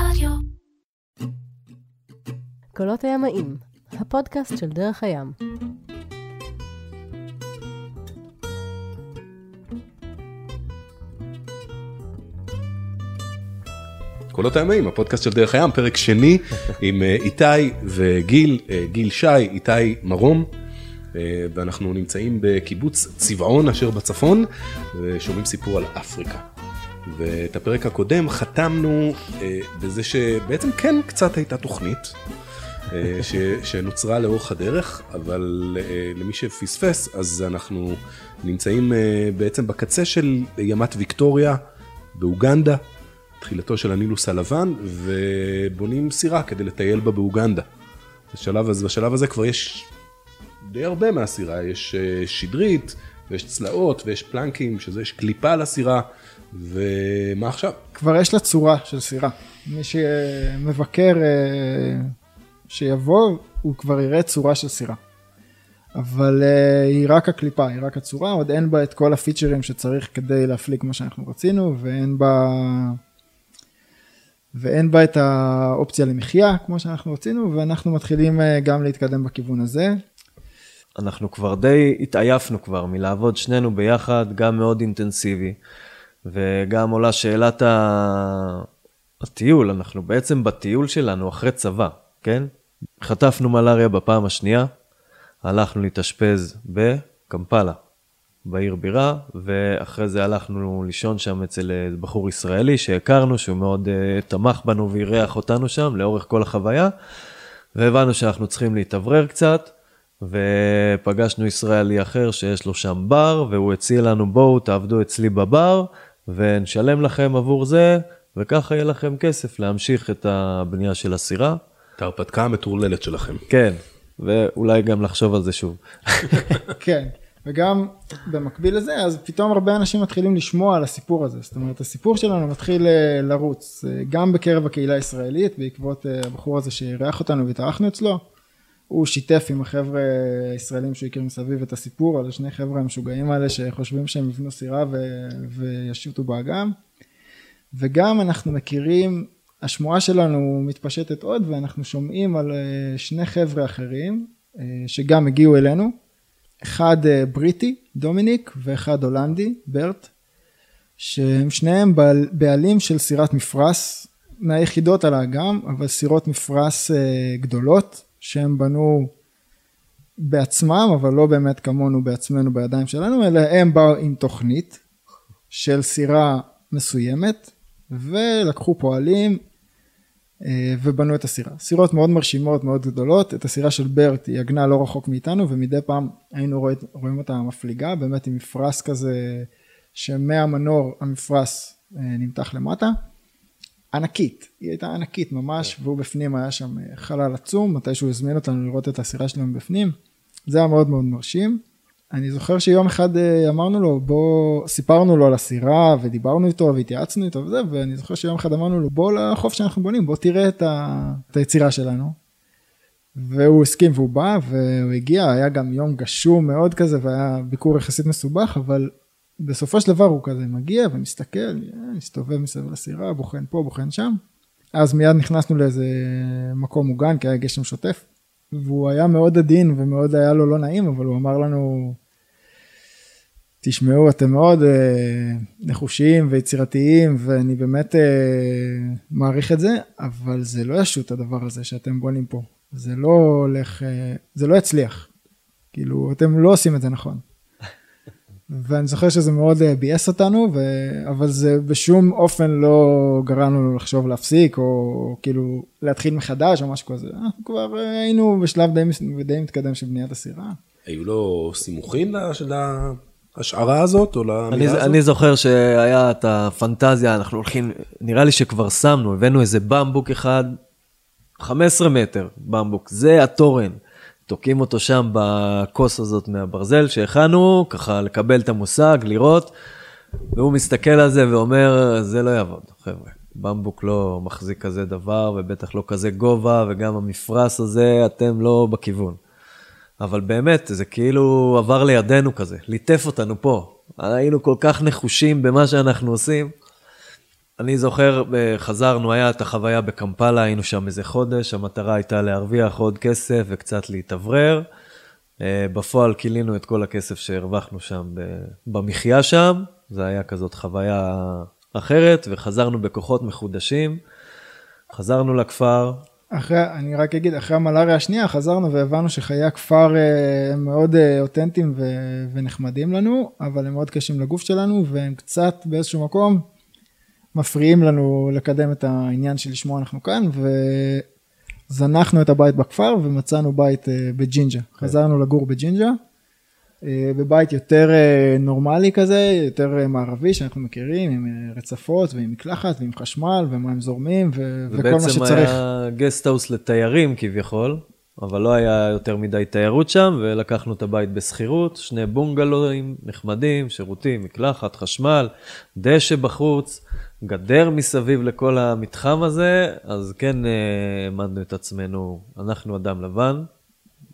רדיו. קולות הימאים, הפודקאסט של דרך הים. קולות הימאים, הפודקאסט של דרך הים, פרק שני עם אה, איתי וגיל, אה, גיל שי, איתי מרום. אה, ואנחנו נמצאים בקיבוץ צבעון אשר בצפון ושומעים סיפור על אפריקה. ואת הפרק הקודם חתמנו בזה שבעצם כן קצת הייתה תוכנית ש, שנוצרה לאורך הדרך, אבל למי שפספס אז אנחנו נמצאים בעצם בקצה של ימת ויקטוריה באוגנדה. תחילתו של הנילוס הלבן, ובונים סירה כדי לטייל בה באוגנדה. בשלב הזה, בשלב הזה כבר יש די הרבה מהסירה, יש אה, שדרית, ויש צלעות, ויש פלנקים, שזה יש קליפה על הסירה, ומה עכשיו? כבר יש לה צורה של סירה. מי שמבקר אה, שיבוא, הוא כבר יראה צורה של סירה. אבל uh, היא רק הקליפה, היא רק הצורה, עוד אין בה את כל הפיצ'רים שצריך כדי להפליג כמו שאנחנו רצינו, ואין בה ואין בה את האופציה למחיה כמו שאנחנו רצינו ואנחנו מתחילים אה, גם להתקדם בכיוון הזה. אנחנו כבר די התעייפנו כבר מלעבוד שנינו ביחד, גם מאוד אינטנסיבי, וגם עולה שאלת הטיול, אנחנו בעצם בטיול שלנו אחרי צבא, כן? חטפנו מלאריה בפעם השנייה, הלכנו להתאשפז בקמפלה, בעיר בירה, ואחרי זה הלכנו לישון שם אצל אה, בחור ישראלי שהכרנו, שהוא מאוד uh, תמך בנו ואירח אותנו שם לאורך כל החוויה, והבנו שאנחנו צריכים להתאוורר קצת, ופגשנו ישראלי אחר שיש לו שם בר, והוא הציע לנו בואו תעבדו אצלי בבר, ונשלם לכם עבור זה, וככה יהיה לכם כסף להמשיך את הבנייה של הסירה. את ההרפתקה המטורללת שלכם. כן, ואולי גם לחשוב על זה שוב. כן. וגם במקביל לזה אז פתאום הרבה אנשים מתחילים לשמוע על הסיפור הזה זאת אומרת הסיפור שלנו מתחיל אה, לרוץ אה, גם בקרב הקהילה הישראלית בעקבות אה, הבחור הזה שאירח אותנו והתארחנו אצלו הוא שיתף עם החבר'ה הישראלים שהוא הכיר מסביב את הסיפור על שני חבר'ה המשוגעים האלה שחושבים שהם יבנו סירה ו- וישוטו באגם. וגם אנחנו מכירים השמועה שלנו מתפשטת עוד ואנחנו שומעים על שני חבר'ה אחרים שגם הגיעו אלינו. אחד אה, בריטי, דומיניק, ואחד הולנדי, ברט, שהם שניהם בעלים של סירת מפרש, מהיחידות על האגם, אבל סירות מפרש אה, גדולות, שהם בנו בעצמם, אבל לא באמת כמונו בעצמנו בידיים שלנו, אלא הם באו עם תוכנית של סירה מסוימת, ולקחו פועלים אה, ובנו את הסירה. סירות מאוד מרשימות, מאוד גדולות, את הסירה של ברט היא עגנה לא רחוק מאיתנו ומדי פעם היינו רואים, רואים אותה מפליגה, באמת עם מפרש כזה שמהמנור המפרש אה, נמתח למטה. ענקית, היא הייתה ענקית ממש, והוא בפנים היה שם אה, חלל עצום, מתי שהוא הזמין אותנו לראות את הסירה שלנו בפנים, זה היה מאוד מאוד מרשים. אני זוכר שיום אחד אה, אמרנו לו בוא סיפרנו לו על הסירה ודיברנו איתו והתייעצנו איתו וזה ואני זוכר שיום אחד אמרנו לו בוא לחוף שאנחנו בונים בוא תראה את, ה... את היצירה שלנו. והוא הסכים והוא בא והוא הגיע היה גם יום גשום מאוד כזה והיה ביקור יחסית מסובך אבל בסופו של דבר הוא כזה מגיע ומסתכל אה, מסתובב מסביב לסירה בוחן פה בוחן שם. אז מיד נכנסנו לאיזה מקום מוגן כי היה גשם שוטף והוא היה מאוד עדין ומאוד היה לו לא נעים, אבל הוא אמר לנו, תשמעו, אתם מאוד אה, נחושיים ויצירתיים, ואני באמת אה, מעריך את זה, אבל זה לא ישוט הדבר הזה שאתם בונים פה. זה לא הולך, אה, זה לא יצליח. כאילו, אתם לא עושים את זה נכון. ואני זוכר שזה מאוד אה, ביאס אותנו, ו... אבל זה בשום אופן לא גרם לנו לחשוב להפסיק, או כאילו להתחיל מחדש או משהו כזה. אנחנו כבר אה, היינו בשלב די, די מתקדם של בניית הסירה. היו לו סימוכים להשערה הזאת, או למילה אני, הזאת? אני זוכר שהיה את הפנטזיה, אנחנו הולכים, נראה לי שכבר שמנו, הבאנו איזה במבוק אחד, 15 מטר במבוק, זה התורן. תוקעים אותו שם בכוס הזאת מהברזל שהכנו, ככה לקבל את המושג, לראות, והוא מסתכל על זה ואומר, זה לא יעבוד, חבר'ה. במבוק לא מחזיק כזה דבר, ובטח לא כזה גובה, וגם המפרש הזה, אתם לא בכיוון. אבל באמת, זה כאילו עבר לידינו כזה, ליטף אותנו פה. היינו כל כך נחושים במה שאנחנו עושים. אני זוכר, אה, חזרנו, היה את החוויה בקמפלה, היינו שם איזה חודש, המטרה הייתה להרוויח עוד כסף וקצת להתאוורר. אה, בפועל כילינו את כל הכסף שהרווחנו שם במחיה שם, זה היה כזאת חוויה אחרת, וחזרנו בכוחות מחודשים. חזרנו לכפר, אחרי, אני רק אגיד, אחרי המלאריה השנייה חזרנו והבנו שחיי הכפר אה, הם מאוד אותנטיים ו- ונחמדים לנו, אבל הם מאוד קשים לגוף שלנו, והם קצת באיזשהו מקום מפריעים לנו לקדם את העניין שלשמו אנחנו כאן, וזנחנו את הבית בכפר ומצאנו בית אה, בג'ינג'ה. חזרנו לגור בג'ינג'ה, אה, בבית יותר אה, נורמלי כזה, יותר מערבי שאנחנו מכירים, עם רצפות ועם מקלחת ועם חשמל ומים זורמים ו- וכל מה שצריך. היה גסטהאוס לתיירים כביכול, אבל לא היה יותר מדי תיירות שם, ולקחנו את הבית בשכירות, שני בונגלואים נחמדים, שירותים, מקלחת, חשמל, דשא בחוץ, גדר מסביב לכל המתחם הזה, אז כן אה, העמדנו את עצמנו, אנחנו אדם לבן,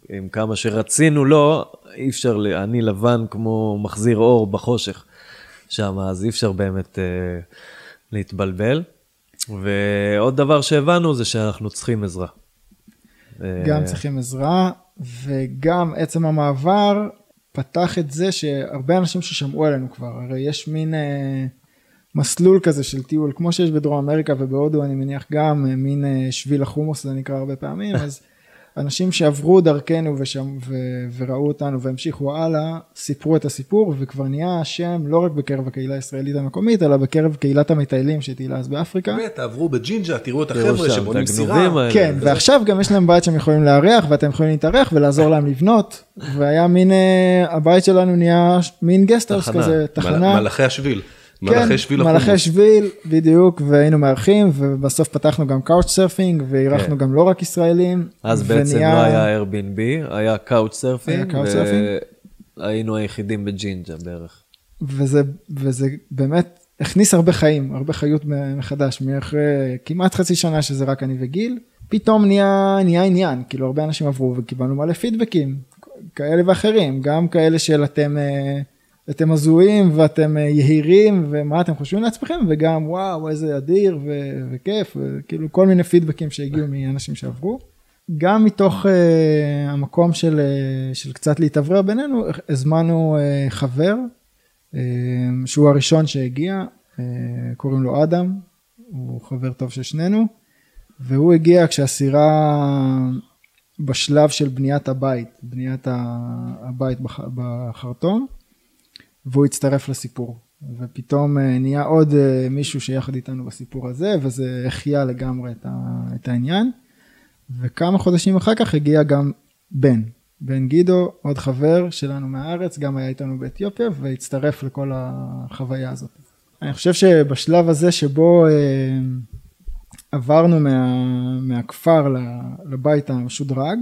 עם כמה שרצינו לא, אי אפשר, אני לבן כמו מחזיר אור בחושך שם, אז אי אפשר באמת אה, להתבלבל. ועוד דבר שהבנו זה שאנחנו צריכים עזרה. גם אה, צריכים עזרה, וגם עצם המעבר פתח את זה שהרבה אנשים ששמעו עלינו כבר, הרי יש מין אה, מסלול כזה של טיול, כמו שיש בדרום אמריקה ובהודו, אני מניח גם, אה, מין אה, שביל החומוס, זה נקרא הרבה פעמים, אז אנשים שעברו דרכנו ושם, ו, וראו אותנו והמשיכו הלאה, סיפרו את הסיפור, וכבר נהיה שם לא רק בקרב הקהילה הישראלית המקומית, אלא בקרב קהילת המטיילים שטיילה אז באפריקה. באמת, תעברו בג'ינג'ה, תראו את החבר'ה שבונים סירה. כן, ועכשיו גם יש להם בית שהם יכולים לארח ואתם יכולים להתארח ולעזור להם לבנות והיה מין אה, הבית שלנו נהיה מין גסטהאוס תחנה. כזה תחנה. מלאכי השביל. כן, מלאכי שביל מלאכי החומוס. שביל בדיוק והיינו מארחים ובסוף פתחנו גם קאוץ' סרפינג ואירחנו כן. גם לא רק ישראלים. אז בעצם לא היה Airbnb, היה קאוץ' סרפינג. והיינו היחידים בג'ינג'ה בערך. וזה, וזה באמת הכניס הרבה חיים, הרבה חיות מחדש, מאחרי כמעט חצי שנה שזה רק אני וגיל, פתאום נהיה, נהיה עניין, כאילו הרבה אנשים עברו וקיבלנו מלא פידבקים, כאלה ואחרים, גם כאלה של אתם, אה, אתם הזויים ואתם אה, יהירים ומה אתם חושבים לעצמכם, וגם וואו איזה אדיר ו- וכיף, וכאילו כל מיני פידבקים שהגיעו מאנשים שעברו. גם מתוך uh, המקום של, uh, של קצת להתאוורר בינינו, הזמנו uh, חבר אה, שהוא הראשון שהגיע, אה, קוראים לו אדם, הוא חבר טוב של שנינו, והוא הגיע כשהסירה בשלב של בניית הבית, בניית הבית בח- בחרטום, והוא הצטרף לסיפור. ופתאום אה, נהיה עוד אה, מישהו שיחד איתנו בסיפור הזה, וזה החיה לגמרי את, ה, את העניין. וכמה חודשים אחר כך הגיע גם בן, בן גידו, עוד חבר שלנו מהארץ, גם היה איתנו באתיופיה והצטרף לכל החוויה הזאת. אני חושב שבשלב הזה שבו אה, עברנו מה, מהכפר לבית המשודרג,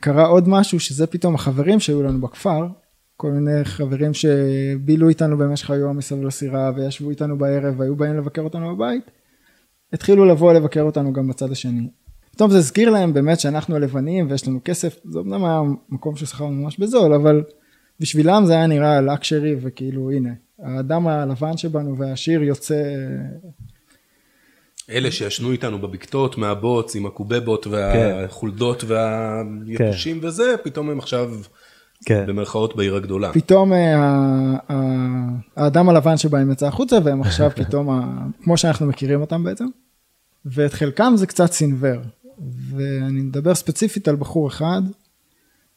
קרה עוד משהו שזה פתאום החברים שהיו לנו בכפר, כל מיני חברים שבילו איתנו במשך היום מסביב לסירה וישבו איתנו בערב והיו באים לבקר אותנו בבית, התחילו לבוא לבקר אותנו גם בצד השני. פתאום זה הזכיר להם באמת שאנחנו הלבנים ויש לנו כסף, זה אמנם היה מקום ששכרנו ממש בזול, אבל בשבילם זה היה נראה לקשרי וכאילו הנה, האדם הלבן שבנו והעשיר יוצא, אלה שישנו איתנו בבקתות מהבוץ עם הקובבות והחולדות והיתושים וזה, פתאום הם עכשיו כן. במרכאות בעיר הגדולה. פתאום אה, ה- ה- האדם הלבן שבהם יצא החוצה והם עכשיו פתאום, ה- כמו שאנחנו מכירים אותם בעצם, ואת חלקם זה קצת סינוור, ואני מדבר ספציפית על בחור אחד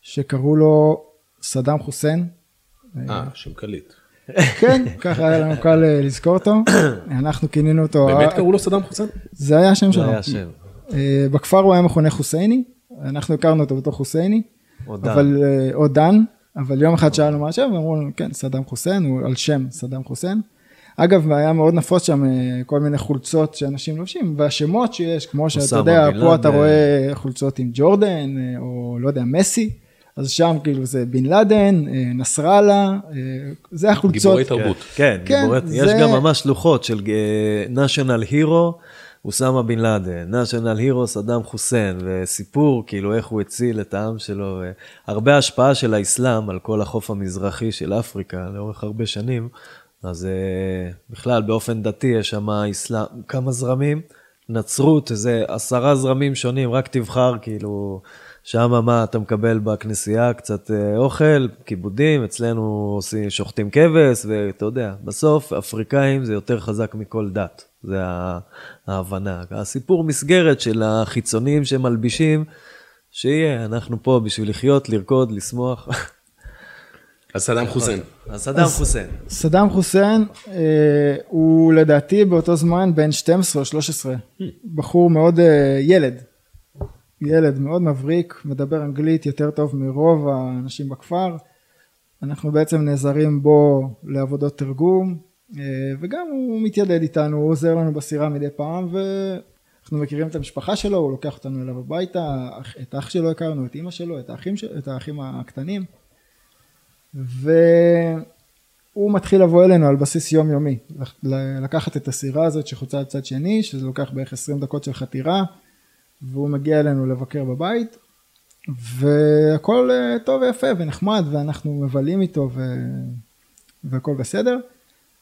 שקראו לו סדאם חוסיין, אה, שם קליט. כן, ככה היה לנו קל אה, לזכור אותו, אנחנו כינינו אותו, באמת קראו לו סדאם חוסיין? זה היה השם זה שלו, היה השם. אה, בכפר הוא היה מכונה חוסייני, אנחנו הכרנו אותו בתור חוסייני, או דן. אבל, אה, או דן, אבל יום אחד שאלנו מה השם, ואמרו לנו, כן, סדאם חוסיין, הוא על שם סדאם חוסיין. אגב, היה מאוד נפוץ שם אה, כל מיני חולצות שאנשים לובשים, והשמות שיש, כמו שאתה יודע, פה אתה לאדן. רואה חולצות עם ג'ורדן, אה, או לא יודע, מסי, אז שם כאילו זה בן לאדן, אה, נסראללה, אה, זה החולצות. גיבורי תרבות. כן, כן, גיבורי, זה- יש גם ממש שלוחות של national hero, אוסמה בן לאדן, national hero סדאם חוסיין, וסיפור כאילו איך הוא הציל את העם שלו, הרבה השפעה של האסלאם על כל החוף המזרחי של אפריקה לאורך הרבה שנים, אז אה, בכלל, באופן דתי יש שם אסלאם, כמה זרמים, נצרות, איזה עשרה זרמים שונים, רק תבחר, כאילו, שם מה אתה מקבל בכנסייה, קצת אה, אוכל, כיבודים, אצלנו עושים, שוחטים כבש, ואתה יודע, בסוף אפריקאים זה יותר חזק מכל דת, זה ההבנה. הסיפור מסגרת של החיצונים שמלבישים, שיהיה, אנחנו פה בשביל לחיות, לרקוד, לשמוח. אז סדאם חוסיין. אז סדאם חוסיין. סדאם חוסיין אה, הוא לדעתי באותו זמן בן 12 או 13, בחור מאוד אה, ילד, ילד מאוד מבריק, מדבר אנגלית יותר טוב מרוב האנשים בכפר, אנחנו בעצם נעזרים בו לעבודות תרגום, וגם הוא מתיידד איתנו, הוא עוזר לנו בסירה מדי פעם, ואנחנו מכירים את המשפחה שלו, הוא לוקח אותנו אליו הביתה, את אח שלו הכרנו, את אימא שלו, את האחים, את האחים הקטנים. והוא מתחיל לבוא אלינו על בסיס יומיומי, לקחת את הסירה הזאת שחוצה לצד שני, שזה לוקח בערך 20 דקות של חתירה, והוא מגיע אלינו לבקר בבית, והכל אה, טוב ויפה ונחמד, ואנחנו מבלים איתו ו... והכל בסדר.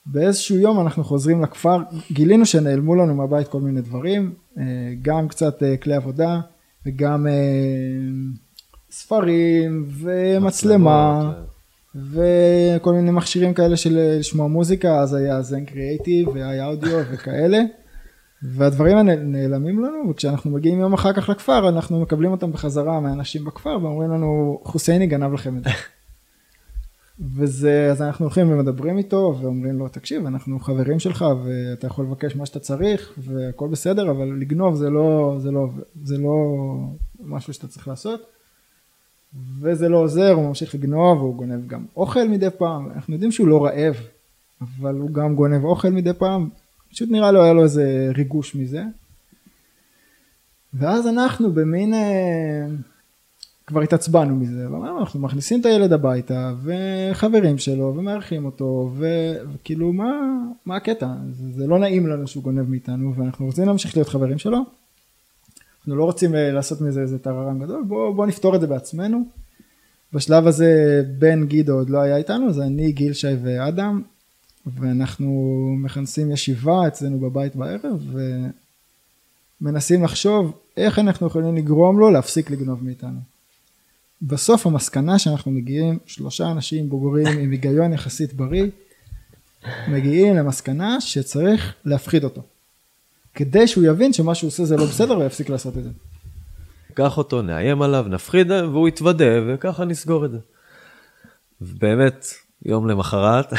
באיזשהו יום אנחנו חוזרים לכפר, גילינו שנעלמו לנו מהבית כל מיני דברים, אה, גם קצת אה, כלי עבודה וגם אה, ספרים ומצלמה. וכל מיני מכשירים כאלה של לשמוע מוזיקה, אז היה זן קריאייטיב והיה אודיו וכאלה, והדברים האלה נעלמים לנו, וכשאנחנו מגיעים יום אחר כך לכפר, אנחנו מקבלים אותם בחזרה מהאנשים בכפר, ואומרים לנו, חוסייני גנב לכם את זה. וזה, אז אנחנו הולכים ומדברים איתו, ואומרים לו, תקשיב, אנחנו חברים שלך, ואתה יכול לבקש מה שאתה צריך, והכל בסדר, אבל לגנוב זה לא, זה לא, זה לא משהו שאתה צריך לעשות. וזה לא עוזר, הוא ממשיך לגנוב, והוא גונב גם אוכל מדי פעם, אנחנו יודעים שהוא לא רעב, אבל הוא גם גונב אוכל מדי פעם, פשוט נראה לו היה לו איזה ריגוש מזה. ואז אנחנו במין, אה, כבר התעצבנו מזה, ואמרנו, אנחנו מכניסים את הילד הביתה, וחברים שלו, ומארחים אותו, ו- וכאילו, מה, מה הקטע? זה, זה לא נעים לנו שהוא גונב מאיתנו, ואנחנו רוצים להמשיך להיות חברים שלו. אנחנו לא רוצים אה, לעשות מזה איזה טררם גדול, בואו בוא נפתור את זה בעצמנו. בשלב הזה בן גידו עוד לא היה איתנו, זה אני, גיל שי ואדם, ואנחנו מכנסים ישיבה אצלנו בבית בערב, ומנסים לחשוב איך אנחנו יכולים לגרום לו להפסיק לגנוב מאיתנו. בסוף המסקנה שאנחנו מגיעים, שלושה אנשים בוגרים עם היגיון יחסית בריא, מגיעים למסקנה שצריך להפחיד אותו. כדי שהוא יבין שמה שהוא עושה זה לא בסדר ויפסיק לעשות את זה. קח אותו, נאיים עליו, נפחיד, והוא יתוודה, וככה נסגור את זה. באמת, יום למחרת,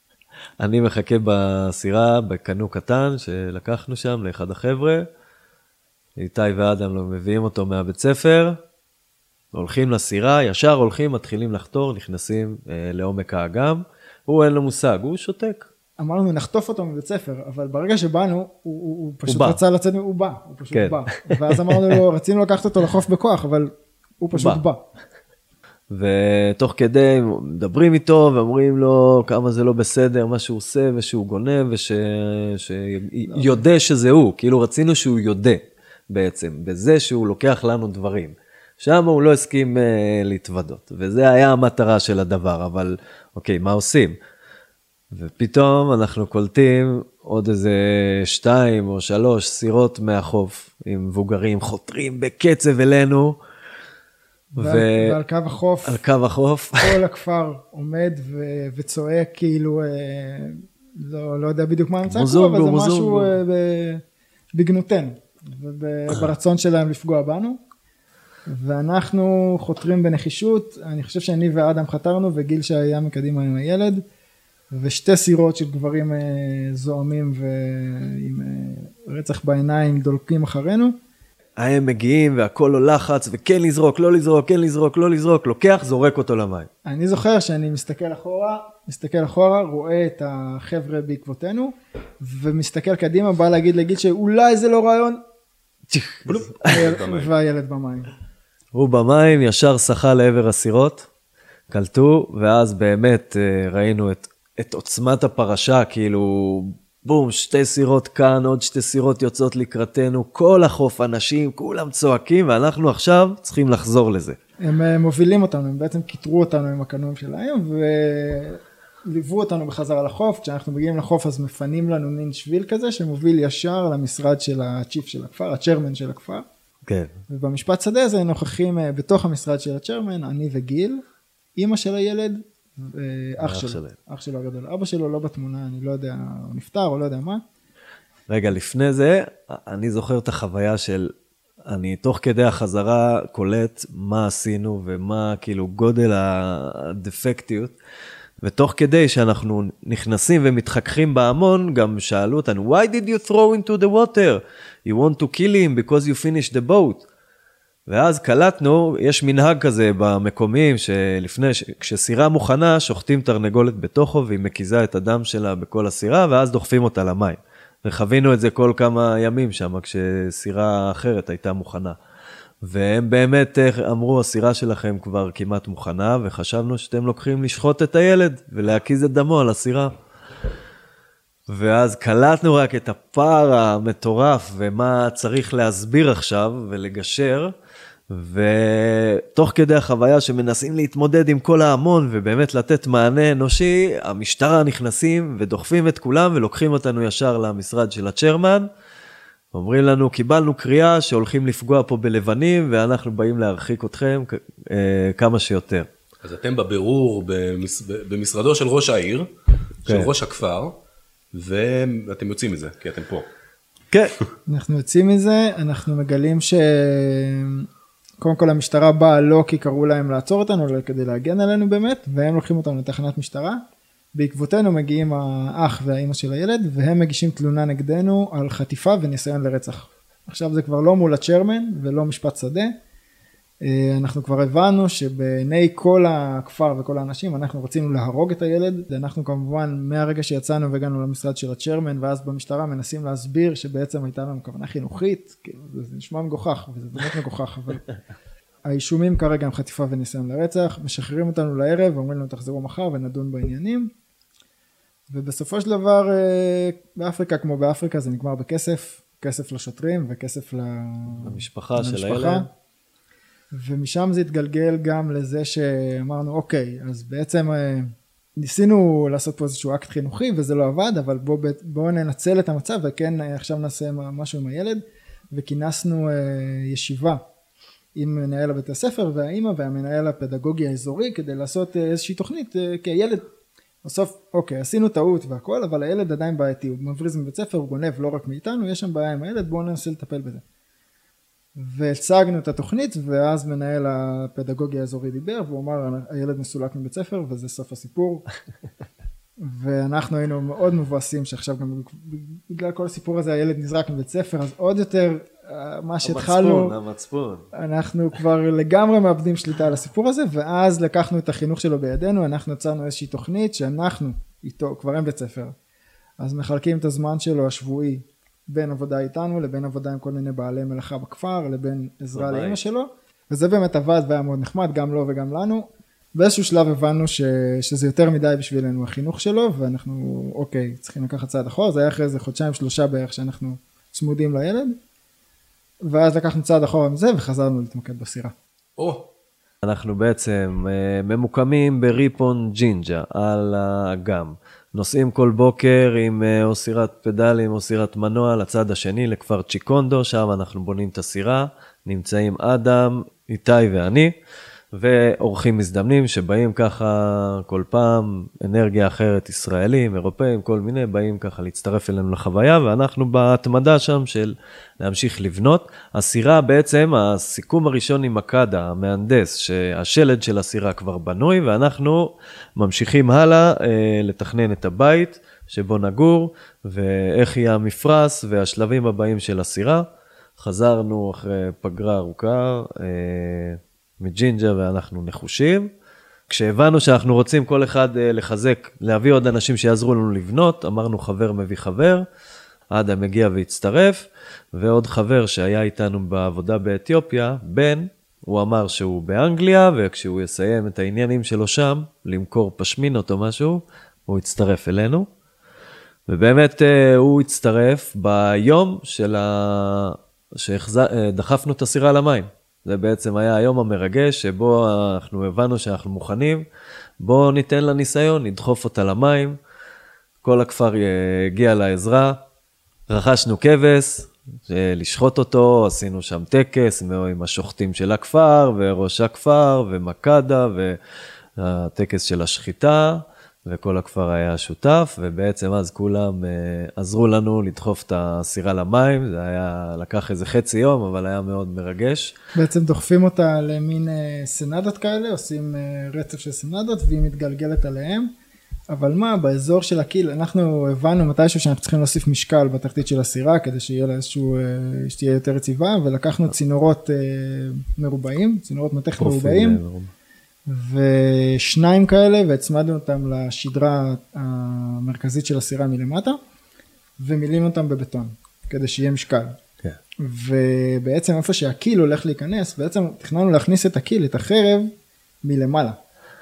אני מחכה בסירה, בקנו קטן שלקחנו שם לאחד החבר'ה, איתי ואדם לא מביאים אותו מהבית ספר, הולכים לסירה, ישר הולכים, מתחילים לחתור, נכנסים אה, לעומק האגם, הוא אין לו מושג, הוא שותק. אמרנו נחטוף אותו מבית ספר, אבל ברגע שבאנו, הוא, הוא, הוא פשוט בא. רצה לצאת, הוא בא, הוא פשוט כן. בא. ואז אמרנו לו, רצינו לקחת אותו לחוף בכוח, אבל הוא פשוט בא. בא. ותוך כדי מדברים איתו ואומרים לו כמה זה לא בסדר מה שהוא עושה ושהוא גונב ושיודה שזה הוא, כאילו רצינו שהוא יודה בעצם, בזה שהוא לוקח לנו דברים. שם הוא לא הסכים uh, להתוודות, וזה היה המטרה של הדבר, אבל אוקיי, מה עושים? ופתאום אנחנו קולטים עוד איזה שתיים או שלוש סירות מהחוף עם מבוגרים חותרים בקצב אלינו. ועל, ועל קו החוף, על קו החוף. כל הכפר עומד ו- וצועק כאילו, אה, לא, לא יודע בדיוק מה הם צעקו, אבל זה. משהו אה, ב- בגנותנו, וברצון שלהם לפגוע בנו. ואנחנו חותרים בנחישות, אני חושב שאני ואדם חתרנו וגיל שהיה מקדימה עם הילד, ושתי סירות של גברים אה, זועמים ועם אה, רצח בעיניים דולקים אחרינו. הם מגיעים והכל לא לחץ, וכן לזרוק, לא לזרוק, כן לזרוק, לא לזרוק, לוקח, זורק אותו למים. אני זוכר שאני מסתכל אחורה, מסתכל אחורה, רואה את החבר'ה בעקבותינו, ומסתכל קדימה, בא להגיד לגיל שאולי זה לא רעיון, והילד במים. הוא במים, ישר שחה לעבר הסירות, קלטו, ואז באמת אה, ראינו את, את עוצמת הפרשה, כאילו, בום, שתי סירות כאן, עוד שתי סירות יוצאות לקראתנו, כל החוף, אנשים, כולם צועקים, ואנחנו עכשיו צריכים לחזור לזה. הם אה, מובילים אותנו, הם בעצם קיטרו אותנו עם הקנועים שלהם, ליוו אותנו בחזרה לחוף, כשאנחנו מגיעים לחוף אז מפנים לנו מין שביל כזה שמוביל ישר למשרד של הצ'יפ של הכפר, הצ'רמן של הכפר. כן. ובמשפט שדה הזה נוכחים אה, בתוך המשרד של הצ'רמן, אני וגיל, אימא של הילד, ואח אח שלו, שלהם. אח שלו הגדול. אבא שלו לא בתמונה, אני לא יודע, הוא נפטר או לא יודע מה. רגע, לפני זה, אני זוכר את החוויה של, אני תוך כדי החזרה קולט מה עשינו ומה כאילו גודל הדפקטיות. ותוך כדי שאנחנו נכנסים ומתחככים בהמון, גם שאלו אותנו, why did you throw into the water? You want to kill him because you finished the boat. ואז קלטנו, יש מנהג כזה במקומיים, שלפני, כשסירה מוכנה, שוחטים תרנגולת בתוכו, והיא מקיזה את הדם שלה בכל הסירה, ואז דוחפים אותה למים. וחווינו את זה כל כמה ימים שם, כשסירה אחרת הייתה מוכנה. והם באמת אה, אמרו, הסירה שלכם כבר כמעט מוכנה, וחשבנו שאתם לוקחים לשחוט את הילד ולהקיז את דמו על הסירה. ואז קלטנו רק את הפער המטורף ומה צריך להסביר עכשיו ולגשר, ותוך כדי החוויה שמנסים להתמודד עם כל ההמון ובאמת לתת מענה אנושי, המשטרה נכנסים ודוחפים את כולם ולוקחים אותנו ישר למשרד של הצ'רמן. אומרים לנו, קיבלנו קריאה שהולכים לפגוע פה בלבנים ואנחנו באים להרחיק אתכם אה, כמה שיותר. אז אתם בבירור במש... במשרדו של ראש העיר, של כן. ראש הכפר, ואתם יוצאים מזה, כי אתם פה. כן, אנחנו יוצאים מזה, אנחנו מגלים ש... קודם כל המשטרה באה לא כי קראו להם לעצור אותנו, אלא כדי להגן עלינו באמת, והם לוקחים אותנו לתחנת משטרה. בעקבותינו מגיעים האח והאימא של הילד, והם מגישים תלונה נגדנו על חטיפה וניסיון לרצח. עכשיו זה כבר לא מול הצ'רמן ולא משפט שדה. אה, אנחנו כבר הבנו שבעיני כל הכפר וכל האנשים אנחנו רצינו להרוג את הילד אנחנו כמובן מהרגע שיצאנו והגענו למשרד של הצ'רמן ואז במשטרה מנסים להסביר שבעצם הייתה לנו כוונה חינוכית כאילו זה, זה נשמע מגוחך וזה באמת מגוחך אבל האישומים כרגע הם חטיפה וניסיון לרצח משחררים אותנו לערב ואומרים לנו תחזרו מחר ונדון בעניינים ובסופו של דבר אה, באפריקה כמו באפריקה זה נגמר בכסף כסף לשוטרים וכסף ל- המשפחה של למשפחה. הילד. ומשם זה התגלגל גם לזה שאמרנו אוקיי אז בעצם אה, ניסינו לעשות פה איזשהו אקט חינוכי וזה לא עבד אבל בואו בוא ננצל את המצב וכן אה, עכשיו נעשה משהו עם הילד וכינסנו ישיבה עם מנהל הבית הספר והאימא והמנהל הפדגוגי האזורי כדי לעשות איזושהי תוכנית כי הילד בסוף אוקיי עשינו טעות והכל אבל הילד עדיין בעייתי הוא מבריז מבית ספר הוא גונב לא רק מאיתנו יש שם בעיה עם הילד בואו ננסה לטפל בזה. והצגנו את התוכנית ואז מנהל הפדגוגיה האזורי דיבר והוא אמר הילד מסולק מבית ספר וזה סוף הסיפור. ואנחנו היינו מאוד מבואסים שעכשיו גם בגלל כל הסיפור הזה הילד נזרק מבית ספר אז עוד יותר מה שהתחלנו המצפון, המצפון. אנחנו כבר לגמרי מאבדים שליטה על הסיפור הזה ואז לקחנו את החינוך שלו בידינו אנחנו יצרנו איזושהי תוכנית שאנחנו איתו כבר אין בית ספר אז מחלקים את הזמן שלו השבועי בין עבודה איתנו לבין עבודה עם כל מיני בעלי מלאכה בכפר לבין עזרה. לאמא שלו וזה באמת עבד והיה מאוד נחמד גם לו וגם לנו באיזשהו שלב הבנו ש, שזה יותר מדי בשבילנו החינוך שלו ואנחנו אוקיי צריכים לקחת צעד אחורה זה היה אחרי איזה חודשיים שלושה בערך שאנחנו צמודים לילד ואז לקחנו צעד אחורה מזה וחזרנו להתמקד בסירה. או, אנחנו בעצם אה, ממוקמים בריפון ג'ינג'ה על האגם. נוסעים כל בוקר עם אה, או סירת פדלים או סירת מנוע לצד השני לכפר צ'יקונדו, שם אנחנו בונים את הסירה, נמצאים אדם, איתי ואני, ואורחים מזדמנים שבאים ככה כל פעם, אנרגיה אחרת, ישראלים, אירופאים, כל מיני, באים ככה להצטרף אלינו לחוויה, ואנחנו בהתמדה שם של להמשיך לבנות. הסירה בעצם, הסיכום הראשון עם מקדה, המהנדס, שהשלד של הסירה כבר בנוי, ואנחנו ממשיכים הלאה אה, לתכנן את הבית שבו נגור, ואיך יהיה המפרש והשלבים הבאים של הסירה. חזרנו אחרי פגרה ארוכה אה, מג'ינג'ה ואנחנו נחושים. כשהבנו שאנחנו רוצים כל אחד אה, לחזק, להביא עוד אנשים שיעזרו לנו לבנות, אמרנו חבר מביא חבר, אדם הגיע והצטרף, ועוד חבר שהיה איתנו בעבודה באתיופיה, בן, הוא אמר שהוא באנגליה, וכשהוא יסיים את העניינים שלו שם, למכור פשמינות או משהו, הוא יצטרף אלינו. ובאמת אה, הוא הצטרף ביום של ה... שדחפנו את הסירה למים. זה בעצם היה היום המרגש, שבו אנחנו הבנו שאנחנו מוכנים, בואו ניתן לה ניסיון, נדחוף אותה למים. כל הכפר הגיע לעזרה, רכשנו כבש, אה, לשחוט אותו, עשינו שם טקס עם השוחטים של הכפר, וראש הכפר, ומקדה, והטקס של השחיטה, וכל הכפר היה שותף, ובעצם אז כולם uh, עזרו לנו לדחוף את הסירה למים, זה היה, לקח איזה חצי יום, אבל היה מאוד מרגש. בעצם דוחפים אותה למין uh, סנדות כאלה, עושים uh, רצף של סנדות, והיא מתגלגלת עליהם. אבל מה, באזור של הקיל, אנחנו הבנו מתישהו שאנחנו צריכים להוסיף משקל בתחתית של הסירה, כדי שיהיה לה איזשהו, שתהיה יותר יציבה, ולקחנו צינורות מרובעים, צינורות מתכת מרובעים. ושניים כאלה והצמדנו אותם לשדרה המרכזית של הסירה מלמטה ומילאנו אותם בבטון כדי שיהיה משקל. כן. ובעצם איפה שהקיל הולך להיכנס בעצם תכננו להכניס את הקיל את החרב מלמעלה.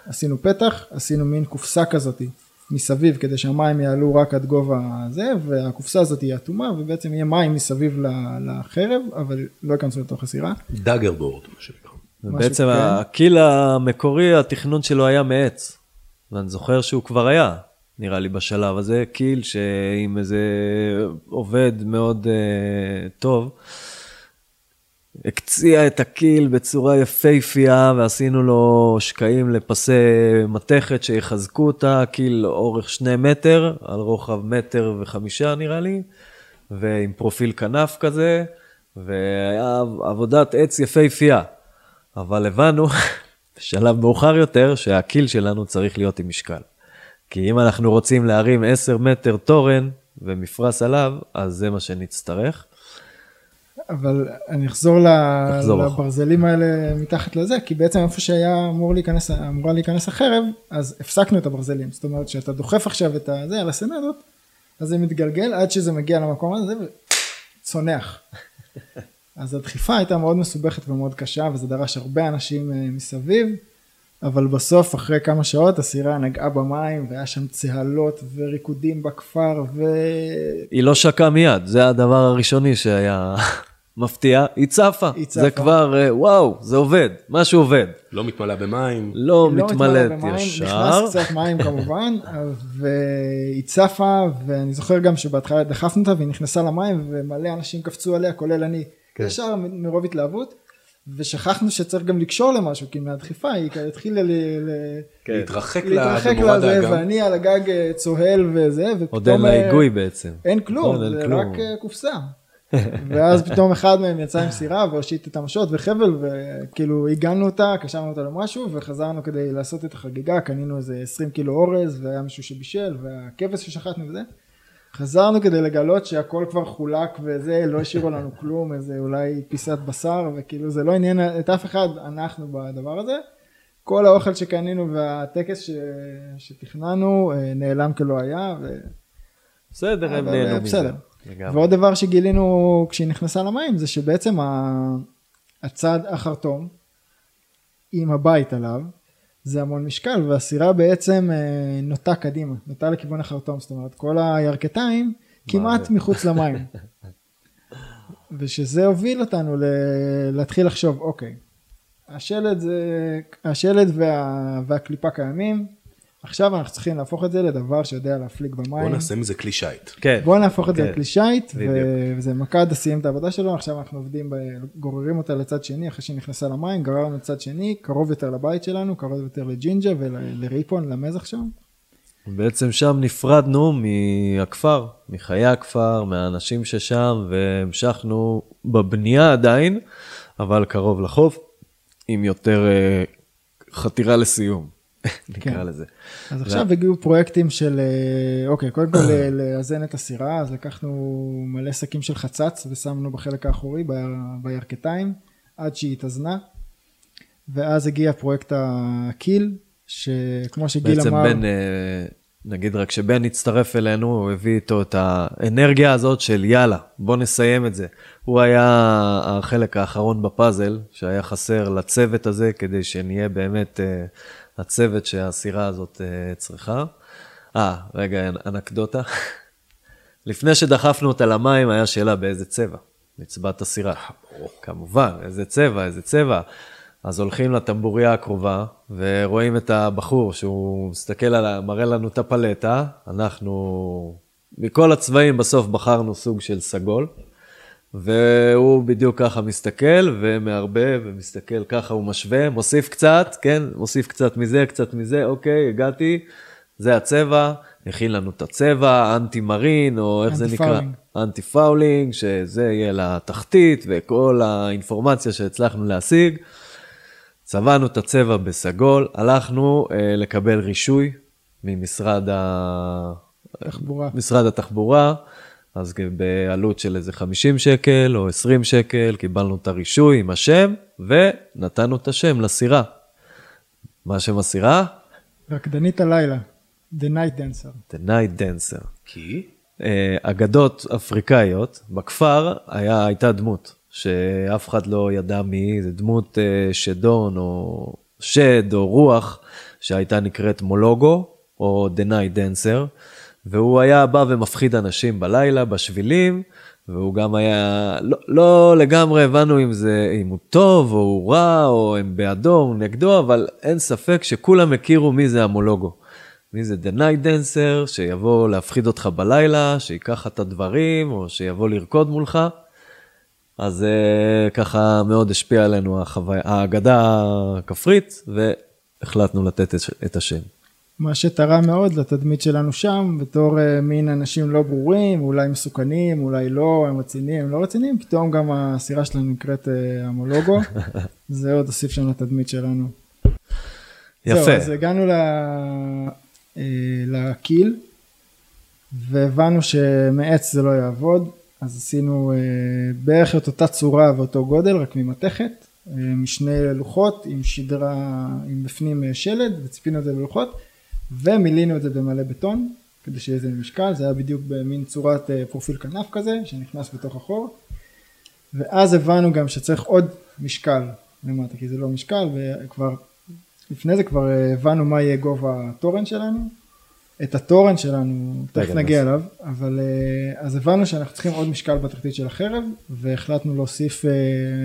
עשינו פתח עשינו מין קופסה כזאתי מסביב כדי שהמים יעלו רק עד גובה זה והקופסה הזאת היא אטומה ובעצם יהיה מים מסביב לחרב אבל לא ייכנסו לתוך הסירה. דאגר בורד מה שנקרא. ובעצם כן. הקיל המקורי, התכנון שלו היה מעץ. ואני זוכר שהוא כבר היה, נראה לי בשלב הזה, קיל שעם איזה עובד מאוד uh, טוב, הקציע את הקיל בצורה יפייפייה, ועשינו לו שקעים לפסי מתכת שיחזקו אותה, קיל אורך שני מטר, על רוחב מטר וחמישה נראה לי, ועם פרופיל כנף כזה, והיה עבודת עץ יפייפייה. אבל הבנו בשלב מאוחר יותר שהקיל שלנו צריך להיות עם משקל. כי אם אנחנו רוצים להרים 10 מטר תורן ומפרס עליו, אז זה מה שנצטרך. אבל אני אחזור לברזלים האלה מתחת לזה, כי בעצם איפה שהיה אמור להיכנס, אמורה להיכנס החרב, אז הפסקנו את הברזלים. זאת אומרת שאתה דוחף עכשיו את זה על הסנדות, אז זה מתגלגל עד שזה מגיע למקום הזה וצונח. אז הדחיפה הייתה מאוד מסובכת ומאוד קשה וזה דרש הרבה אנשים אה, מסביב אבל בסוף אחרי כמה שעות הסירה נגעה במים והיה שם צהלות וריקודים בכפר ו... היא לא שקעה מיד, זה הדבר הראשוני שהיה מפתיע, היא צפה. היא צפה. זה כבר אה, וואו, זה עובד, משהו עובד. לא מתמלא במים. לא, לא מתמלאת ישר. נכנס קצת מים כמובן, והיא צפה ואני זוכר גם שבהתחלה דחפנו אותה והיא נכנסה למים ומלא אנשים קפצו עליה כולל אני. כן. ישר מרוב התלהבות. ושכחנו שצריך גם לקשור למשהו, כי מהדחיפה היא התחילה ל... כן. להתרחק לזה, ואני על הגג אה, צוהל וזה, ופתאום... עוד אין לה אה, היגוי בעצם. אין כלום, זה כלום. רק אה, קופסה. ואז פתאום אחד מהם יצא עם סירה והושיט את המשות וחבל, וכאילו הגענו אותה, קשרנו אותה למשהו, וחזרנו כדי לעשות את החגיגה, קנינו איזה 20 קילו אורז, והיה מישהו שבישל, והכבש ששחטנו וזה. חזרנו כדי לגלות שהכל כבר חולק וזה, לא השאירו לנו כלום, איזה אולי פיסת בשר, וכאילו זה לא עניין את אף אחד, אנחנו בדבר הזה. כל האוכל שקנינו והטקס ש... שתכננו אה, נעלם כלא היה. ו... בסדר, הם נהנו מזה. ועוד דבר שגילינו כשהיא נכנסה למים זה שבעצם הצד החרטום עם הבית עליו זה המון משקל והסירה בעצם אה, נוטה קדימה, נוטה לכיוון החרטום, זאת אומרת כל הירכתיים כמעט מחוץ למים. ושזה הוביל אותנו ל- להתחיל לחשוב, אוקיי, השלד, זה, השלד וה, והקליפה קיימים, עכשיו אנחנו צריכים להפוך את זה לדבר שיודע להפליג במים. בוא נעשה מזה כלי שיט. כן. בוא נהפוך את זה כן. לכלי שיט, ו- וזה מכדה סיים את העבודה שלו, עכשיו אנחנו עובדים, ב- גוררים אותה לצד שני, אחרי שהיא נכנסה למים, גררנו לצד שני, קרוב יותר לבית שלנו, קרוב יותר לג'ינג'ה ולריפון, למזח שם. בעצם שם נפרדנו מהכפר, מחיי הכפר, מהאנשים ששם, והמשכנו בבנייה עדיין, אבל קרוב לחוף, עם יותר uh, חתירה לסיום. נקרא כן. לזה. אז עכשיו הגיעו פרויקטים של, אה, אוקיי, קודם כל לאזן את הסירה, אז לקחנו מלא שקים של חצץ ושמנו בחלק האחורי בירכתיים, עד שהיא התאזנה, ואז הגיע פרויקט הקיל, שכמו שגיל אמר... בעצם בן, אה, נגיד רק שבן הצטרף אלינו, הוא הביא איתו את האנרגיה הזאת של יאללה, בוא נסיים את זה. הוא היה החלק האחרון בפאזל שהיה חסר לצוות הזה, כדי שנהיה באמת... אה, הצוות שהסירה הזאת uh, צריכה. אה, רגע, אנקדוטה. לפני שדחפנו אותה למים, היה שאלה באיזה צבע. מצוות הסירה. כמובן, איזה צבע, איזה צבע. אז הולכים לטמבוריה הקרובה, ורואים את הבחור שהוא מסתכל על, מראה לנו את הפלטה, אנחנו, מכל הצבעים בסוף בחרנו סוג של סגול, והוא בדיוק ככה מסתכל ומערבב ומסתכל ככה, הוא משווה, מוסיף קצת, כן, מוסיף קצת מזה, קצת מזה, אוקיי, הגעתי, זה הצבע, הכין לנו את הצבע, אנטי מרין, או איך זה נקרא? anti-fouling, שזה יהיה לתחתית, וכל האינפורמציה שהצלחנו להשיג. צבענו את הצבע בסגול, הלכנו אה, לקבל רישוי ממשרד ה... תחבורה. משרד התחבורה, אז בעלות של איזה 50 שקל או 20 שקל, קיבלנו את הרישוי עם השם, ונתנו את השם לסירה. מה שם הסירה? רקדנית הלילה, The Night Dancer. The Night Dancer. כי? אה, אגדות אפריקאיות, בכפר היה, הייתה דמות שאף אחד לא ידע מי, זו דמות אה, שדון או שד או רוח שהייתה נקראת מולוגו או The Night Dancer, והוא היה בא ומפחיד אנשים בלילה, בשבילים, והוא גם היה, לא, לא לגמרי הבנו אם זה, אם הוא טוב או הוא רע או הם בעדו או נגדו, אבל אין ספק שכולם הכירו מי זה המולוגו. מי זה The Night Dancer, שיבוא להפחיד אותך בלילה, שיקח את הדברים, או שיבוא לרקוד מולך. אז זה ככה מאוד השפיע עלינו החוויה, האגדה הכפרית, והחלטנו לתת את השם. מה שתרם מאוד לתדמית שלנו שם, בתור uh, מין אנשים לא ברורים, אולי מסוכנים, אולי לא, הם רציניים, הם לא רציניים, פתאום גם הסירה שלנו נקראת uh, המולוגו, זה עוד הוסיף שם לתדמית שלנו. יפה. זהו, אז הגענו ל... uh, לקיל, והבנו שמעץ זה לא יעבוד, אז עשינו uh, בערך את אותה צורה ואותו גודל, רק ממתכת, משני לוחות עם שדרה, עם בפנים שלד, וציפינו את זה בלוחות. ומילינו את זה במלא בטון כדי שיהיה איזה משקל, זה היה בדיוק במין צורת אה, פרופיל כנף כזה שנכנס בתוך החור. ואז הבנו גם שצריך עוד משקל למטה כי זה לא משקל וכבר לפני זה כבר אה, הבנו מה יהיה גובה התורן שלנו. את התורן שלנו תכף נגיע אליו אבל אה, אז הבנו שאנחנו צריכים עוד משקל בתחתית של החרב והחלטנו להוסיף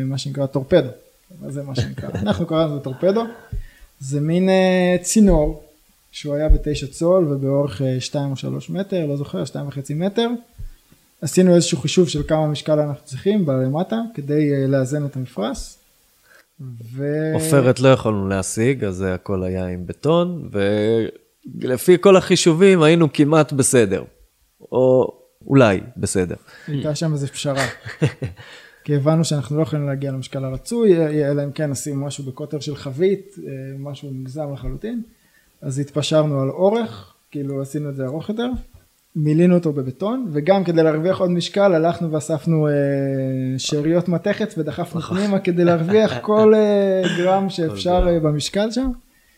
מה שנקרא טורפדו. זה מה שנקרא. אנחנו קראנו לזה טורפדו. זה מין צינור שהוא היה בתשע צול ובאורך אה, שתיים או שלוש מטר, לא זוכר, שתיים וחצי מטר. עשינו איזשהו חישוב של כמה משקל אנחנו צריכים בלמטה כדי אה, לאזן את המפרש. ו... עופרת לא יכולנו להשיג, אז זה הכל היה עם בטון, ולפי כל החישובים היינו כמעט בסדר, או אולי בסדר. הייתה שם איזו פשרה. כי הבנו שאנחנו לא יכולים להגיע למשקל הרצוי, אלא אם כן נשים משהו בקוטר של חבית, אה, משהו מוגזם לחלוטין. אז התפשרנו על אורך, כאילו עשינו את זה ארוך יותר, מילינו אותו בבטון, וגם כדי להרוויח עוד משקל הלכנו ואספנו אה, שאריות מתכת ודחפנו נכון. פנימה כדי להרוויח כל אה, גרם שאפשר אה, במשקל שם,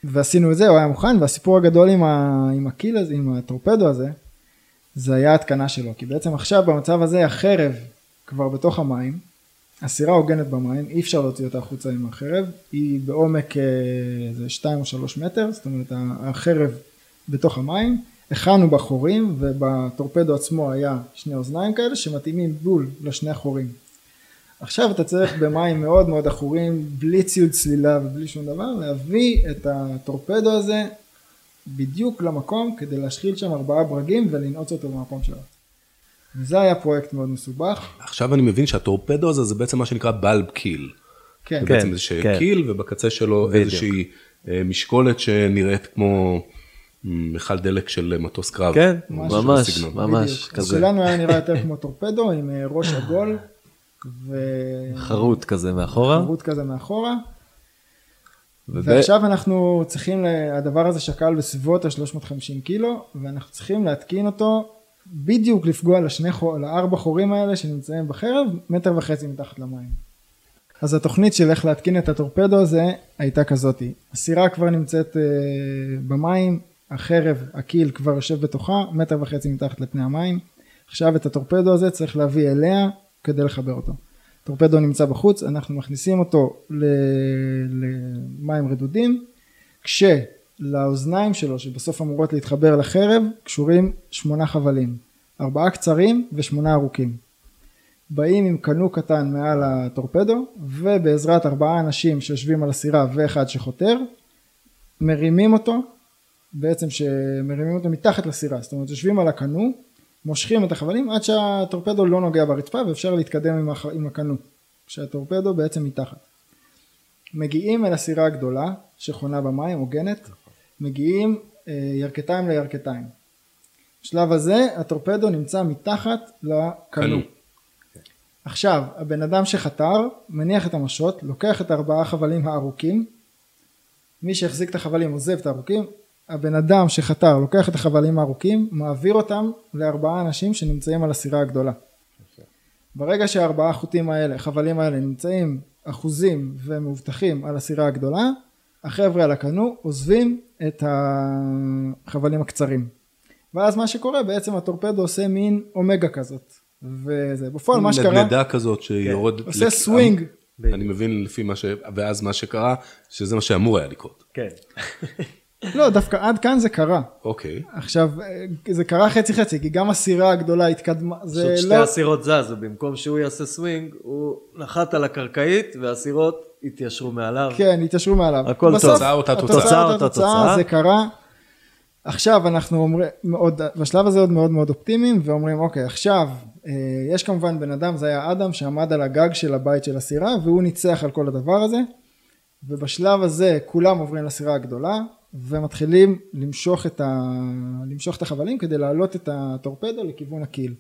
ועשינו את זה, הוא היה מוכן, והסיפור הגדול עם, ה, עם הקיל הזה, עם הטורפדו הזה, זה היה התקנה שלו, כי בעצם עכשיו במצב הזה החרב כבר בתוך המים, הסירה הוגנת במים, אי אפשר להוציא אותה החוצה עם החרב, היא בעומק איזה אה, 2 או 3 מטר, זאת אומרת החרב בתוך המים, הכנו בחורים ובטורפדו עצמו היה שני אוזניים כאלה שמתאימים בול לשני החורים. עכשיו אתה צריך במים מאוד מאוד עכורים, בלי ציוד צלילה ובלי שום דבר, להביא את הטורפדו הזה בדיוק למקום כדי להשחיל שם ארבעה ברגים ולנעוץ אותו במקום שלו. וזה היה פרויקט מאוד מסובך. עכשיו אני מבין שהטורפדו הזה זה בעצם מה שנקרא בלב קיל. כן. זה בעצם איזשהו כן. קיל ובקצה שלו איזושהי אה, משקולת שנראית כמו מכל דלק של מטוס קרב. כן, ממש, ממש כזה. שלנו היה נראה יותר כמו טורפדו עם אה, ראש עגול. ו... חרוט כזה מאחורה. חרוט כזה מאחורה. ועכשיו אנחנו צריכים, הדבר הזה שקל בסביבות ה-350 קילו, ואנחנו צריכים להתקין אותו בדיוק לפגוע לשני, לארבע חורים האלה שנמצאים בחרב, מטר וחצי מתחת למים. אז התוכנית של איך להתקין את הטורפדו הזה הייתה כזאתי, הסירה כבר נמצאת uh, במים, החרב, הקיל כבר יושב בתוכה, מטר וחצי מתחת לפני המים, עכשיו את הטורפדו הזה צריך להביא אליה כדי לחבר אותו. טורפדו נמצא בחוץ, אנחנו מכניסים אותו למים רדודים, כש... לאוזניים שלו שבסוף אמורות להתחבר לחרב קשורים שמונה חבלים, ארבעה קצרים ושמונה ארוכים. באים עם קנו קטן מעל הטורפדו, ובעזרת ארבעה אנשים שיושבים על הסירה ואחד שחותר, מרימים אותו, בעצם שמרימים אותו מתחת לסירה, זאת אומרת יושבים על הקנו, מושכים את החבלים עד שהטורפדו לא נוגע ברצפה ואפשר להתקדם עם, הח... עם הקנו, כשהטורפדו בעצם מתחת. מגיעים אל הסירה הגדולה שחונה במים, הוגנת, מגיעים אה, ירכתיים לירכתיים. בשלב הזה הטורפדו נמצא מתחת לקנו. קנו. עכשיו הבן אדם שחתר מניח את המשות לוקח את ארבעה חבלים הארוכים מי שהחזיק את החבלים עוזב את הארוכים הבן אדם שחתר לוקח את החבלים הארוכים מעביר אותם לארבעה אנשים שנמצאים על הסירה הגדולה ברגע שהארבעה חוטים האלה החבלים האלה נמצאים אחוזים ומאובטחים על הסירה הגדולה החבר'ה על הקנו עוזבים את החבלים הקצרים ואז מה שקורה בעצם הטורפדו עושה מין אומגה כזאת וזה בפועל מה שקרה נדנדה כזאת שיורדת. עושה לק- סווינג. אני מבין לפי מה ש... ואז מה שקרה, שזה מה שאמור היה לקרות. כן. לא דווקא עד כאן זה קרה אוקיי. עכשיו אה, זה קרה חצי חצי כי גם הסירה הגדולה התקדמה זה פשוט שתי לא הסירות זזו, במקום שהוא יעשה סווינג, הוא נחת על הקרקעית והסירות התיישרו מעליו. כן התיישרו מעליו הכל. בסוף, תוצאה אותה התוצאה תוצאה. אותה אותה תוצאה תוצאה. זה קרה עכשיו אנחנו אומרים בשלב הזה עוד מאוד מאוד אופטימיים ואומרים אוקיי עכשיו אה, יש כמובן בן אדם זה היה אדם שעמד על הגג של הבית של הסירה והוא ניצח על כל הדבר הזה ובשלב הזה כולם עוברים לסירה הגדולה ומתחילים למשוך את, ה... למשוך את החבלים כדי להעלות את הטורפדו לכיוון הקיל.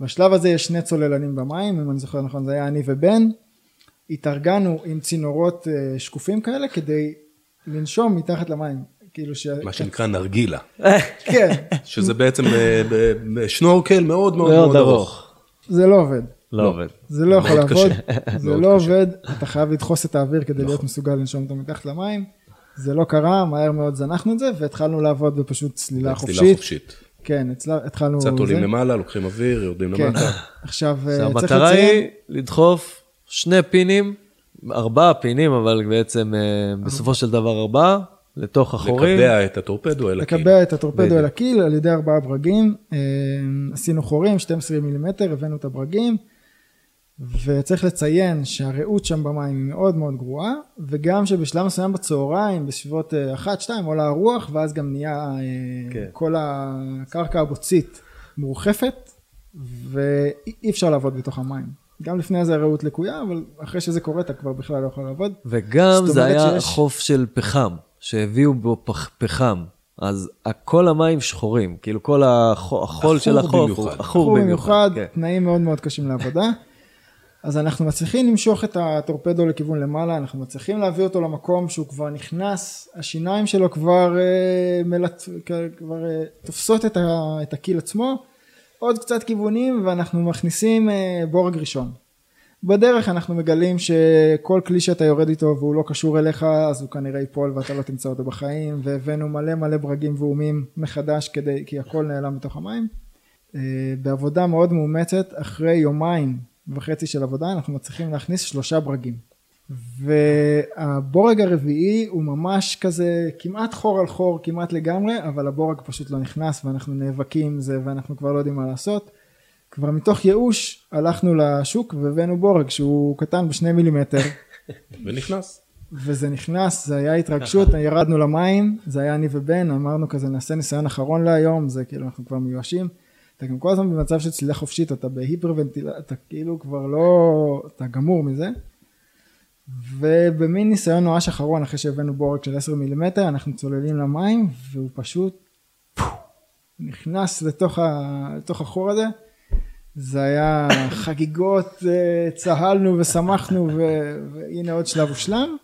בשלב הזה יש שני צוללנים במים, אם אני זוכר נכון זה היה אני ובן, התארגנו עם צינורות אה, שקופים כאלה כדי לנשום מתחת למים, כאילו ש... מה שנקרא נרגילה. כן, שזה בעצם אה, בשנורקל מאוד מאוד מאוד ארוך. זה לא עובד, לא עובד. זה לא יכול לעבוד. זה לא. עובד, אתה חייב לדחוס את האוויר כדי להיות מסוגל לנשום אותו מתחת למים, זה לא קרה, מהר מאוד זנחנו את זה והתחלנו לעבוד בפשוט צלילה צלילה חופשית, חופשית. כן, התחלנו, קצת עולים. למעלה, לוקחים אוויר, יורדים כן, למטה. עכשיו אה, צריך המטרה לציין, היא לדחוף שני פינים, ארבעה פינים, אבל בעצם אה, בסופו של דבר ארבעה, לתוך החורים. לקבע את הטורפדו אל הקיר. לקבע את הטורפדו. אל הקיל על ידי ארבעה ברגים, אה, עשינו חורים 12 מילימטר, הבאנו את הברגים, וצריך לציין שהרעות שם במים היא מאוד מאוד גרועה, וגם שבשלב מסוים בצהריים, בסביבות 1-2 עולה הרוח, ואז גם נהיה אה, כן. כל הקרקע הבוצית מורחפת, ואי אפשר לעבוד בתוך המים. גם לפני זה הרעות לקויה, אבל אחרי שזה קורה אתה כבר בכלל לא יכול לעבוד. וגם זה היה שיש- חוף של פחם, שהביאו בו פח, פחם. אז כל המים שחורים, כאילו כל החול, החול של עכור החוף הוא במיוחד. עכור בחור במיוחד. במיוחד, כן. תנאים מאוד מאוד קשים לעבודה. אז אנחנו מצליחים למשוך את הטורפדו לכיוון למעלה, אנחנו מצליחים להביא אותו למקום שהוא כבר נכנס, השיניים שלו כבר, אה, מלט... כבר אה, תופסות את, ה... את הקיל עצמו, עוד קצת כיוונים ואנחנו מכניסים אה, בורג ראשון. בדרך אנחנו מגלים שכל כלי שאתה יורד איתו והוא לא קשור אליך אז הוא כנראה ייפול ואתה לא תמצא אותו בחיים והבאנו מלא מלא ברגים ואומים מחדש כדי כי הכל נעלם בתוך המים. אה, בעבודה מאוד מאומצת אחרי יומיים וחצי של עבודה אנחנו מצליחים להכניס שלושה ברגים והבורג הרביעי הוא ממש כזה כמעט חור על חור כמעט לגמרי אבל הבורג פשוט לא נכנס ואנחנו נאבקים עם זה ואנחנו כבר לא יודעים מה לעשות כבר מתוך ייאוש הלכנו לשוק והבאנו בורג שהוא קטן בשני מילימטר ונכנס. וזה נכנס, זה היה התרגשות, ירדנו למים, זה היה אני ובן, אמרנו כזה נעשה ניסיון אחרון להיום, זה כאילו אנחנו כבר מיואשים. אתה גם כל הזמן במצב של צלילה חופשית, אתה בהיפרוונטילציה, אתה כאילו כבר לא, אתה גמור מזה. ובמין ניסיון נואש אחרון, אחרי שהבאנו בורג של 10 מילימטר, אנחנו צוללים למים, והוא פשוט נכנס לתוך, ה, לתוך החור הזה. זה היה חגיגות, אה, צהלנו ושמחנו, ו- והנה עוד שלב ושלם.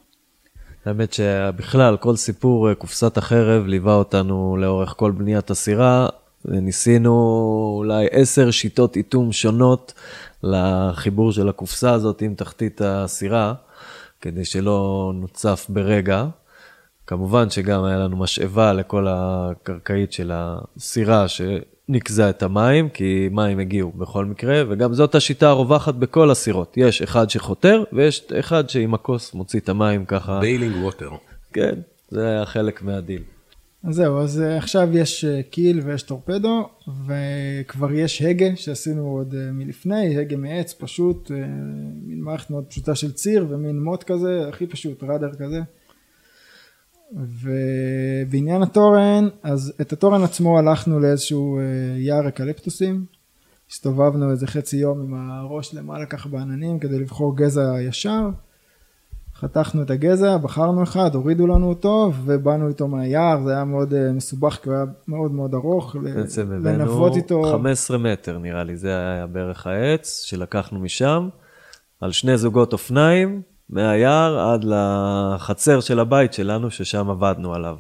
האמת שבכלל, כל סיפור אה, קופסת החרב ליווה אותנו לאורך כל בניית הסירה. ניסינו אולי עשר שיטות איתום שונות לחיבור של הקופסה הזאת עם תחתית הסירה, כדי שלא נוצף ברגע. כמובן שגם היה לנו משאבה לכל הקרקעית של הסירה שניקזה את המים, כי מים הגיעו בכל מקרה, וגם זאת השיטה הרווחת בכל הסירות. יש אחד שחותר ויש אחד שעם הכוס מוציא את המים ככה. bailing water. כן, זה היה חלק מהדיל. אז זהו, אז אה, עכשיו יש אה, keel ויש טורפדו, וכבר יש הגה שעשינו עוד אה, מלפני, הגה מעץ פשוט, מין מערכת מאוד פשוטה של ציר ומין מוט כזה, הכי פשוט, rudder כזה. ובעניין התורן, אז את התורן עצמו הלכנו לאיזשהו יער אקליפטוסים, הסתובבנו איזה חצי יום עם הראש למעלה ככה בעננים כדי לבחור גזע ישר. חתכנו את הגזע, בחרנו אחד, הורידו לנו אותו ובאנו איתו מהיער, זה היה מאוד uh, מסובך כי הוא היה מאוד מאוד ארוך, בעצם הבאנו איתו... 15 מטר נראה לי, זה היה בערך העץ שלקחנו משם, על שני זוגות אופניים, מהיער עד לחצר של הבית שלנו, ששם עבדנו עליו.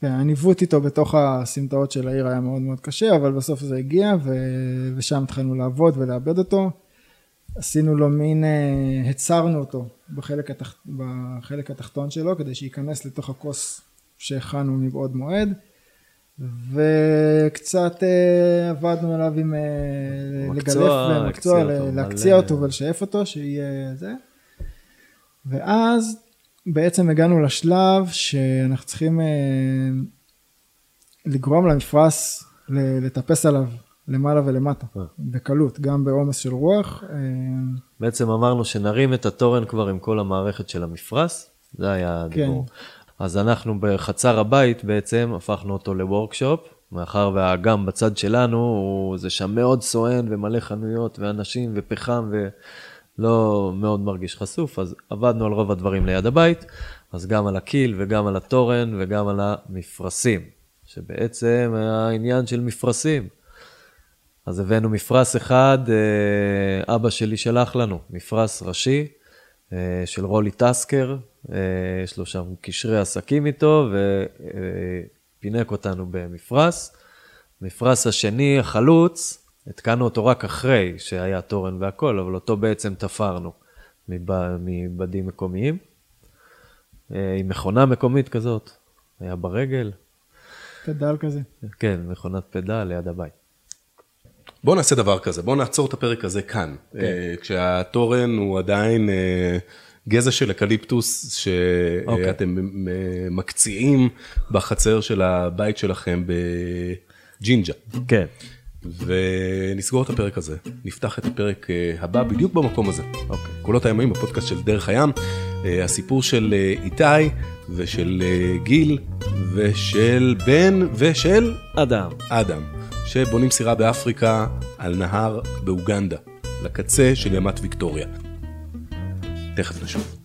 כן, הניווט איתו בתוך הסמטאות של העיר היה מאוד מאוד קשה, אבל בסוף זה הגיע, ו... ושם התחלנו לעבוד ולעבד אותו. עשינו לו מין, אה, הצרנו אותו בחלק, התח... בחלק התחתון שלו, כדי שייכנס לתוך הכוס שהכנו מבעוד מועד. וקצת אה, עבדנו עליו עם אה, לגלף במקצוע, להקציע אותו ולשאף אותו, שיהיה זה. ואז בעצם הגענו לשלב שאנחנו צריכים לגרום למפרש לטפס עליו למעלה ולמטה, אה. בקלות, גם בעומס של רוח. אה, בעצם אמרנו שנרים את התורן כבר עם כל המערכת של המפרש, זה היה הדיבור. כן. אז אנחנו בחצר הבית בעצם הפכנו אותו לוורקשופ, מאחר והאגם בצד שלנו, הוא, זה שם מאוד סואן ומלא חנויות ואנשים ופחם ולא מאוד מרגיש חשוף, אז עבדנו על רוב הדברים ליד הבית, אז גם על הקיל וגם על התורן וגם על המפרשים, שבעצם היה עניין של מפרשים. אז הבאנו מפרש אחד, אה, אבא שלי שלח לנו, מפרש ראשי אה, של רולי טסקר, אה, יש לו שם קשרי עסקים איתו, ופינק אותנו במפרש. מפרש השני, החלוץ, התקנו אותו רק אחרי שהיה תורן והכל, אבל אותו בעצם תפרנו מבדים מקומיים. עם מכונה מקומית כזאת, היה ברגל. פדל כזה. כן, מכונת פדל ליד הבית. בוא נעשה דבר כזה, בוא נעצור את הפרק הזה כאן, כן. אה, כשהתורן הוא עדיין אה, גזע של אקליפטוס שאתם אוקיי. מקציעים בחצר של הבית שלכם בג'ינג'ה. כן. ונסגור את הפרק הזה, נפתח את הפרק אה, הבא בדיוק במקום הזה. אוקיי. קולות הימים בפודקאסט של דרך הים, הסיפור של איתי ושל גיל ושל בן ושל אדם. אדם. שבונים סירה באפריקה על נהר באוגנדה, לקצה של ימת ויקטוריה. תכף נשוב.